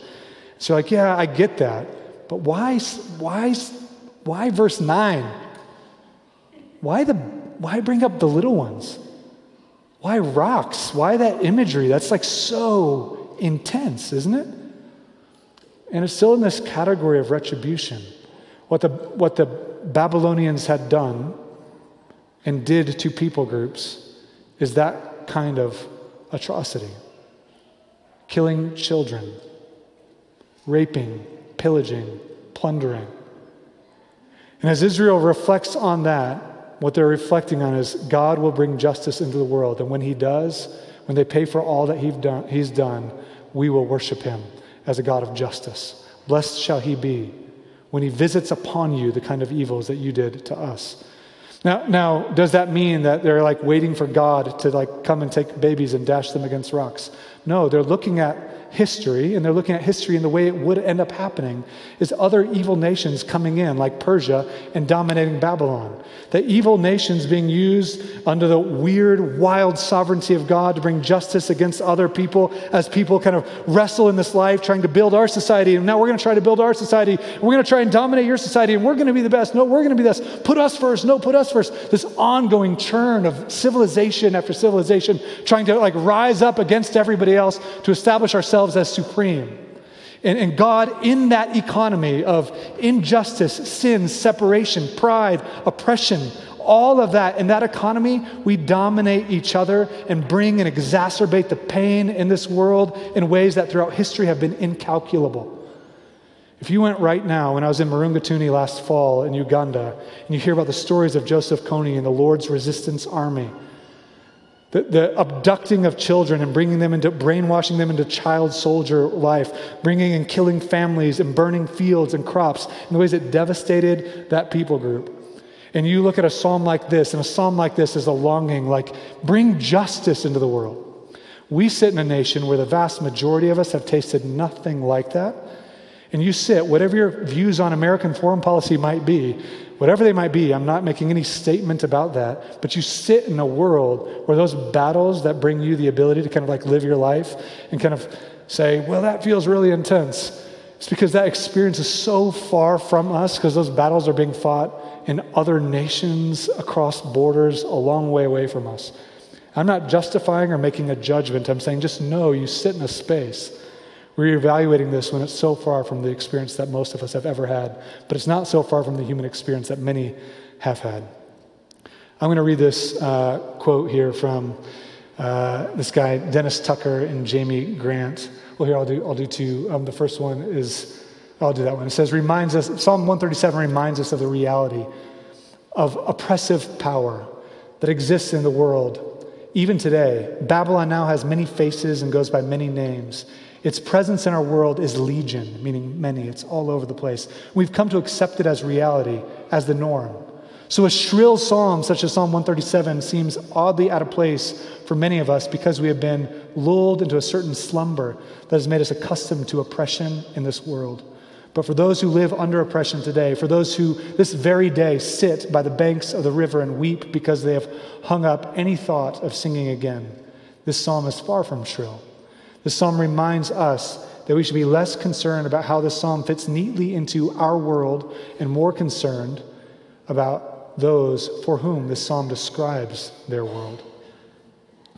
C: So, like, yeah, I get that. But why, why why verse 9? Why, the, why bring up the little ones? Why rocks? Why that imagery? That's like so intense, isn't it? And it's still in this category of retribution. What the, what the Babylonians had done and did to people groups is that kind of atrocity killing children, raping, pillaging, plundering. And as Israel reflects on that, what they're reflecting on is God will bring justice into the world. And when He does, when they pay for all that He's done, we will worship Him as a God of justice. Blessed shall He be when He visits upon you the kind of evils that you did to us. Now, now, does that mean that they're like waiting for God to like come and take babies and dash them against rocks? No, they're looking at history, and they're looking at history and the way it would end up happening is other evil nations coming in, like Persia, and dominating Babylon. The evil nations being used under the weird, wild sovereignty of God to bring justice against other people as people kind of wrestle in this life trying to build our society. And now we're going to try to build our society. We're going to try and dominate your society. And we're going to be the best. No, we're going to be this. Put us first. No, put us first. This ongoing churn of civilization after civilization trying to like rise up against everybody else to establish ourselves as supreme. And, and, God, in that economy of injustice, sin, separation, pride, oppression, all of that, in that economy, we dominate each other and bring and exacerbate the pain in this world in ways that throughout history have been incalculable. If you went right now, when I was in Marungatuni last fall in Uganda, and you hear about the stories of Joseph Kony and the Lord's Resistance Army, the, the, abducting of children and bringing them into brainwashing them into child soldier life, bringing and killing families and burning fields and crops in the ways it devastated that people group. And you look at a psalm like this, and a psalm like this is a longing, like, bring justice into the world. We sit in a nation where the vast majority of us have tasted nothing like that. And you sit, whatever your views on American foreign policy might be, whatever they might be, I'm not making any statement about that, but you sit in a world where those battles that bring you the ability to kind of like live your life and kind of say, well, that feels really intense. It's because that experience is so far from us because those battles are being fought in other nations across borders a long way away from us. I'm not justifying or making a judgment. I'm saying just know you sit in a space we're evaluating this when it's so far from the experience that most of us have ever had, but it's not so far from the human experience that many have had. I'm going to read this uh, quote here from uh, this guy, Dennis Tucker and Jamie Grant. Well, here I'll do, I'll do two. Um, the first one is, I'll do that one. It says, reminds us, Psalm 137 reminds us of the reality of oppressive power that exists in the world. Even today, Babylon now has many faces and goes by many names. Its presence in our world is legion, meaning many. It's all over the place. We've come to accept it as reality, as the norm. So a shrill psalm such as Psalm 137 seems oddly out of place for many of us because we have been lulled into a certain slumber that has made us accustomed to oppression in this world. But for those who live under oppression today, for those who this very day sit by the banks of the river and weep because they have hung up any thought of singing again, this psalm is far from shrill. The psalm reminds us that we should be less concerned about how the psalm fits neatly into our world and more concerned about those for whom this psalm describes their world.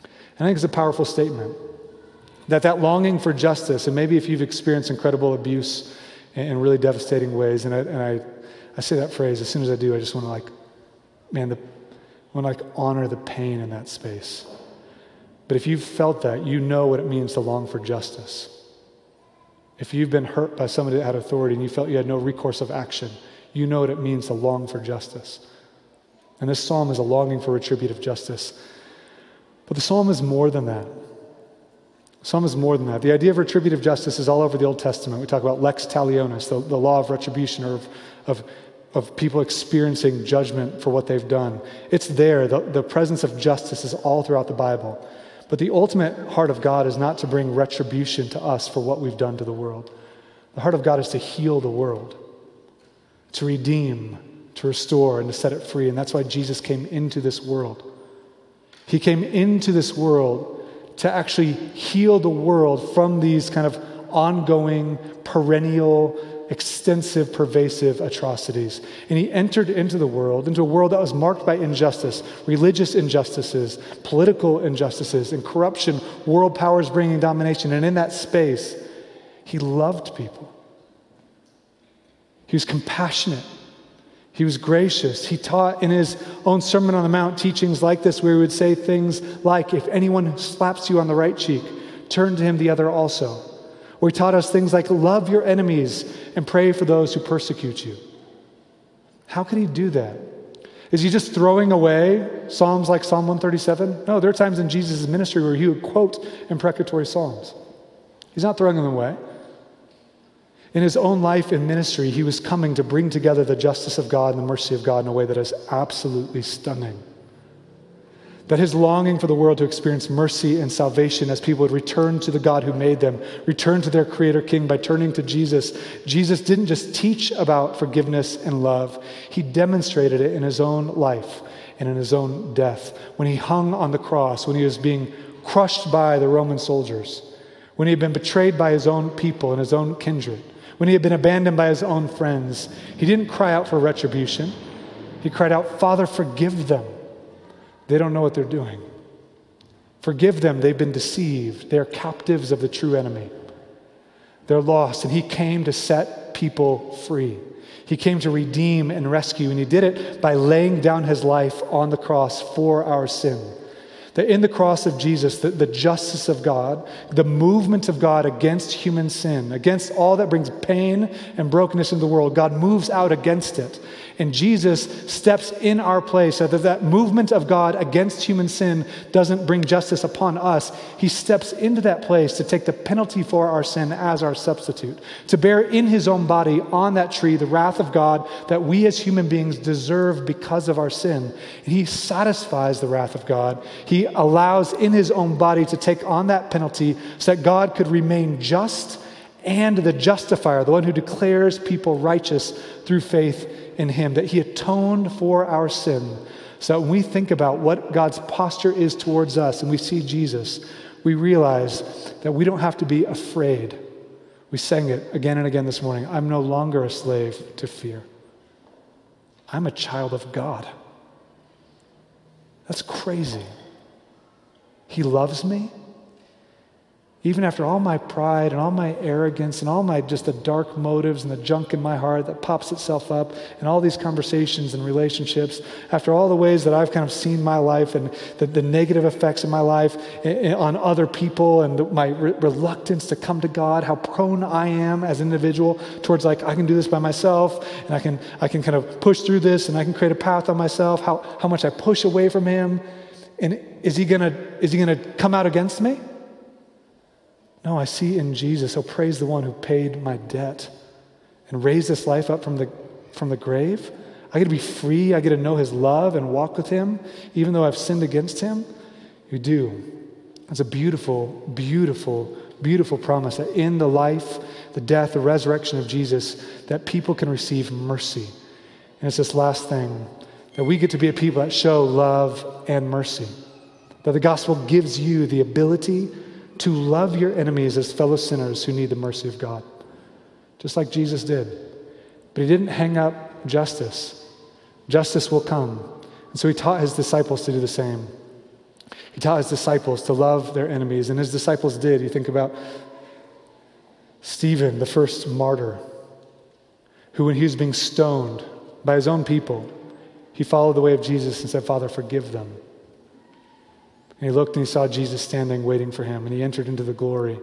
C: And I think it's a powerful statement that that longing for justice, and maybe if you've experienced incredible abuse in really devastating ways, and I, and I, I say that phrase as soon as I do, I just want to like, man, the, I want to like honor the pain in that space. But if you've felt that, you know what it means to long for justice. If you've been hurt by somebody that had authority and you felt you had no recourse of action, you know what it means to long for justice. And this psalm is a longing for retributive justice. But the psalm is more than that. The psalm is more than that. The idea of retributive justice is all over the Old Testament. We talk about lex talionis, the, the law of retribution or of, of, of people experiencing judgment for what they've done. It's there. The, the presence of justice is all throughout the Bible. But the ultimate heart of God is not to bring retribution to us for what we've done to the world. The heart of God is to heal the world, to redeem, to restore, and to set it free. And that's why Jesus came into this world. He came into this world to actually heal the world from these kind of ongoing, perennial, extensive, pervasive atrocities. And he entered into the world, into a world that was marked by injustice, religious injustices, political injustices, and corruption, world powers bringing domination. And in that space, he loved people. He was compassionate. He was gracious. He taught in his own Sermon on the Mount teachings like this, where he would say things like, If anyone slaps you on the right cheek, turn to him the other also. Or he taught us things like, Love your enemies and pray for those who persecute you. How could he do that? Is he just throwing away Psalms like Psalm 137? No, there are times in Jesus' ministry where he would quote imprecatory Psalms. He's not throwing them away. In his own life and ministry, he was coming to bring together the justice of God and the mercy of God in a way that is absolutely stunning. That his longing for the world to experience mercy and salvation as people would return to the God who made them, return to their Creator King by turning to Jesus. Jesus didn't just teach about forgiveness and love, he demonstrated it in his own life and in his own death. When he hung on the cross, when he was being crushed by the Roman soldiers, when he had been betrayed by his own people and his own kindred when he had been abandoned by his own friends, he didn't cry out for retribution. He cried out, Father, forgive them. They don't know what they're doing. Forgive them. They've been deceived. They're captives of the true enemy. They're lost. And he came to set people free. He came to redeem and rescue, and he did it by laying down his life on the cross for our sin. That in the cross of Jesus, the, the justice of God, the movement of God against human sin, against all that brings pain and brokenness in the world, God moves out against it. And Jesus steps in our place so that that movement of God against human sin doesn't bring justice upon us. He steps into that place to take the penalty for our sin as our substitute, to bear in his own body on that tree the wrath of God that we as human beings deserve because of our sin. And he satisfies the wrath of God. He allows in his own body to take on that penalty so that God could remain just and the justifier, the one who declares people righteous through faith in him, that he atoned for our sin. So when we think about what God's posture is towards us and we see Jesus, we realize that we don't have to be afraid. We sang it again and again this morning. I'm no longer a slave to fear. I'm a child of God. That's crazy. He loves me. Even after all my pride and all my arrogance and all my just the dark motives and the junk in my heart that pops itself up and all these conversations and relationships, after all the ways that I've kind of seen my life and the, the negative effects of my life on other people and the, my re- reluctance to come to God, how prone I am as an individual towards like, I can do this by myself and I can, I can kind of push through this and I can create a path on myself, how, how much I push away from Him. And is He gonna, is he gonna come out against me? No, I see in Jesus, oh, praise the one who paid my debt and raised this life up from the, from the grave. I get to be free. I get to know his love and walk with him, even though I've sinned against him. You do. It's a beautiful, beautiful, beautiful promise that in the life, the death, the resurrection of Jesus, that people can receive mercy. And it's this last thing that we get to be a people that show love and mercy. That the gospel gives you the ability to love your enemies as fellow sinners who need the mercy of God, just like Jesus did. But he didn't hang up justice. Justice will come. And so he taught his disciples to do the same. He taught his disciples to love their enemies, and his disciples did. You think about Stephen, the first martyr, who, when he was being stoned by his own people, he followed the way of Jesus and said, Father, forgive them. And he looked and he saw Jesus standing waiting for him, and he entered into the glory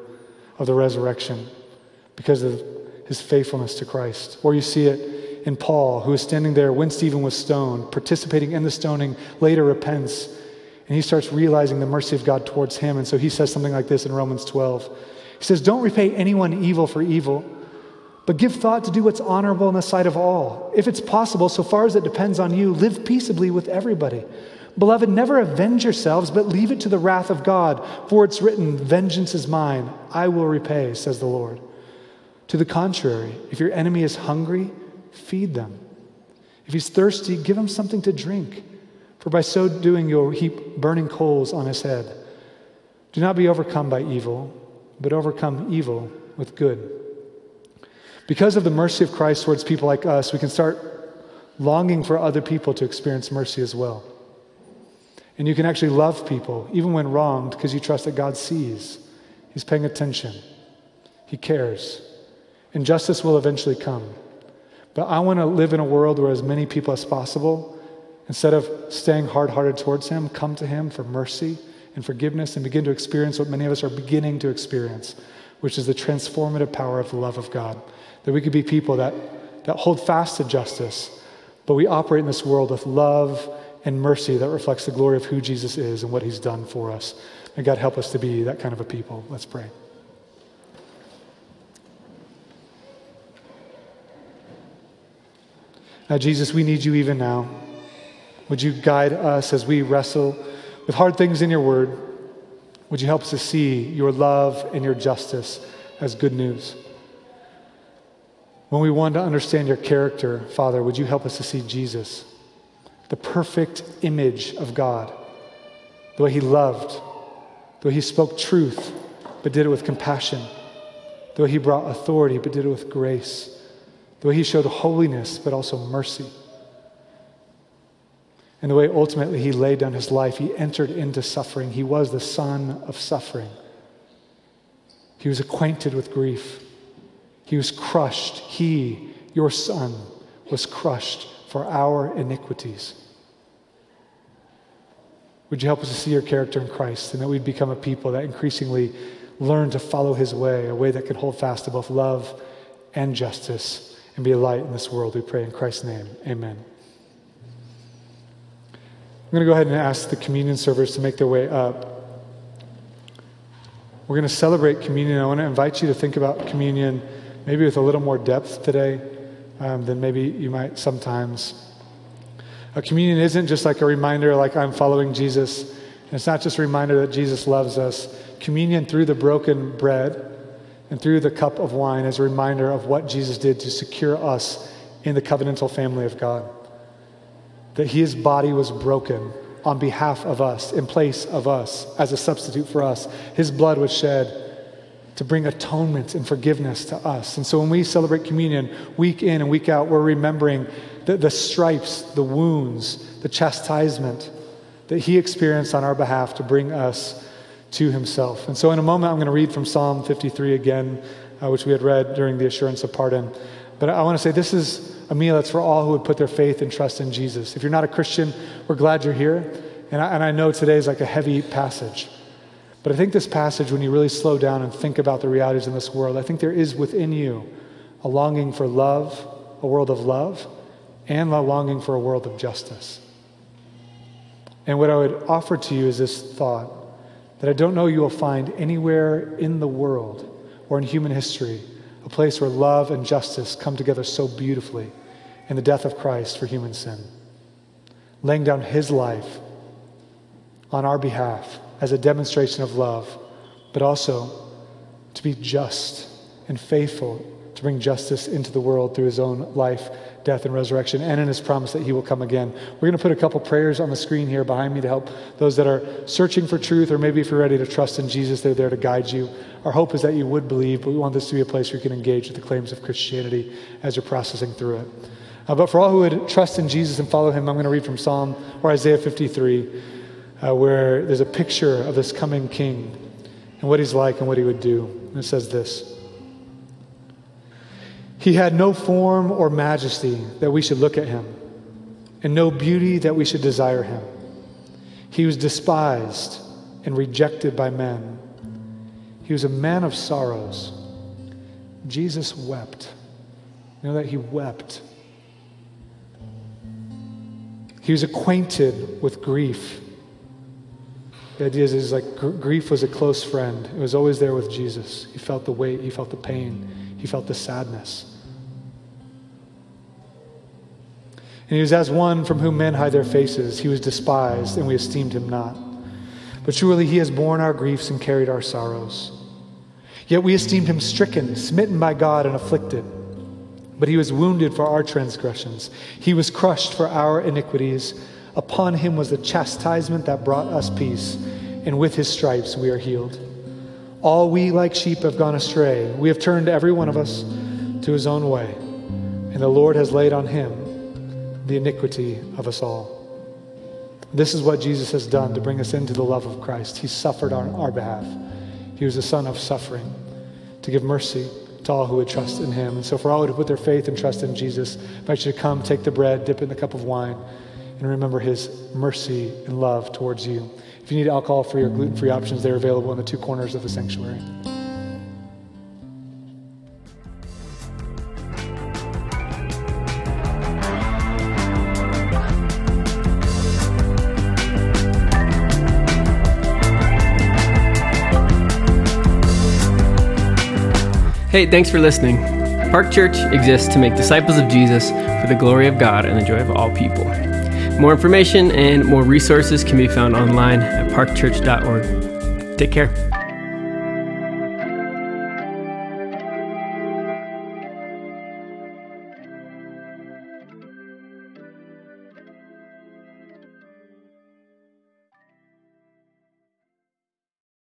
C: of the resurrection because of his faithfulness to Christ. Or you see it in Paul, who is standing there when Stephen was stoned, participating in the stoning, later repents, and he starts realizing the mercy of God towards him. And so he says something like this in Romans 12. He says, Don't repay anyone evil for evil, but give thought to do what's honorable in the sight of all. If it's possible, so far as it depends on you, live peaceably with everybody. Beloved, never avenge yourselves, but leave it to the wrath of God. For it's written, Vengeance is mine, I will repay, says the Lord. To the contrary, if your enemy is hungry, feed them. If he's thirsty, give him something to drink, for by so doing you'll heap burning coals on his head. Do not be overcome by evil, but overcome evil with good. Because of the mercy of Christ towards people like us, we can start longing for other people to experience mercy as well. And you can actually love people, even when wronged, because you trust that God sees. He's paying attention, He cares. And justice will eventually come. But I want to live in a world where as many people as possible, instead of staying hard hearted towards Him, come to Him for mercy and forgiveness and begin to experience what many of us are beginning to experience, which is the transformative power of the love of God. That we could be people that, that hold fast to justice, but we operate in this world with love and mercy that reflects the glory of who Jesus is and what he's done for us. May God help us to be that kind of a people. Let's pray. Now, Jesus, we need you even now. Would you guide us as we wrestle with hard things in your word? Would you help us to see your love and your justice as good news? When we want to understand your character, Father, would you help us to see Jesus? The perfect image of God, the way he loved, the way he spoke truth, but did it with compassion, the way he brought authority, but did it with grace, the way he showed holiness, but also mercy. And the way ultimately he laid down his life, he entered into suffering. He was the son of suffering. He was acquainted with grief. He was crushed. He, your son, was crushed for our iniquities. Would you help us to see your character in Christ and that we'd become a people that increasingly learn to follow his way, a way that can hold fast to both love and justice and be a light in this world? We pray in Christ's name. Amen. I'm going to go ahead and ask the communion servers to make their way up. We're going to celebrate communion. I want to invite you to think about communion maybe with a little more depth today um, than maybe you might sometimes. A communion isn't just like a reminder, like I'm following Jesus. And it's not just a reminder that Jesus loves us. Communion through the broken bread and through the cup of wine is a reminder of what Jesus did to secure us in the covenantal family of God. That his body was broken on behalf of us, in place of us, as a substitute for us. His blood was shed to bring atonement and forgiveness to us. And so when we celebrate communion week in and week out, we're remembering the, the stripes, the wounds, the chastisement that he experienced on our behalf to bring us to himself. And so in a moment, I'm going to read from Psalm 53 again, uh, which we had read during the assurance of pardon. But I want to say this is a meal that's for all who would put their faith and trust in Jesus. If you're not a Christian, we're glad you're here. And I, and I know today is like a heavy passage. But I think this passage, when you really slow down and think about the realities in this world, I think there is within you a longing for love, a world of love, and a longing for a world of justice. And what I would offer to you is this thought that I don't know you will find anywhere in the world or in human history a place where love and justice come together so beautifully in the death of Christ for human sin, laying down his life on our behalf as a demonstration of love, but also to be just and faithful to bring justice into the world through his own life, death, and resurrection, and in his promise that he will come again. We're going to put a couple prayers on the screen here behind me to help those that are searching for truth, or maybe if you're ready to trust in Jesus, they're there to guide you. Our hope is that you would believe, but we want this to be a place where you can engage with the claims of Christianity as you're processing through it. Uh, but for all who would trust in Jesus and follow him, I'm going to read from Psalm or Isaiah 53 uh, where there's a picture of this coming king and what he's like and what he would do. And it says this He had no form or majesty that we should look at him, and no beauty that we should desire him. He was despised and rejected by men. He was a man of sorrows. Jesus wept. You know that he wept. He was acquainted with grief. The idea is, is like gr- grief was a close friend. It was always there with Jesus. He felt the weight, he felt the pain, he felt the sadness. And he was as one from whom men hide their faces. He was despised, and we esteemed him not. But surely he has borne our griefs and carried our sorrows. Yet we esteemed him stricken, smitten by God, and afflicted. But he was wounded for our transgressions, he was crushed for our iniquities. Upon him was the chastisement that brought us peace, and with his stripes we are healed. All we like sheep have gone astray. We have turned every one of us to his own way, and the Lord has laid on him the iniquity of us all. This is what Jesus has done to bring us into the love of Christ. He suffered on our behalf. He was the son of suffering to give mercy to all who would trust in him. And so, for all who put their faith and trust in Jesus, I invite you to come, take the bread, dip in the cup of wine, and remember his mercy and love towards you. If you need alcohol free or gluten free options, they're available in the two corners of the sanctuary.
A: Hey, thanks for listening. Park Church exists to make disciples of Jesus for the glory of God and the joy of all people. More information and more resources can be found online at parkchurch.org. Take care.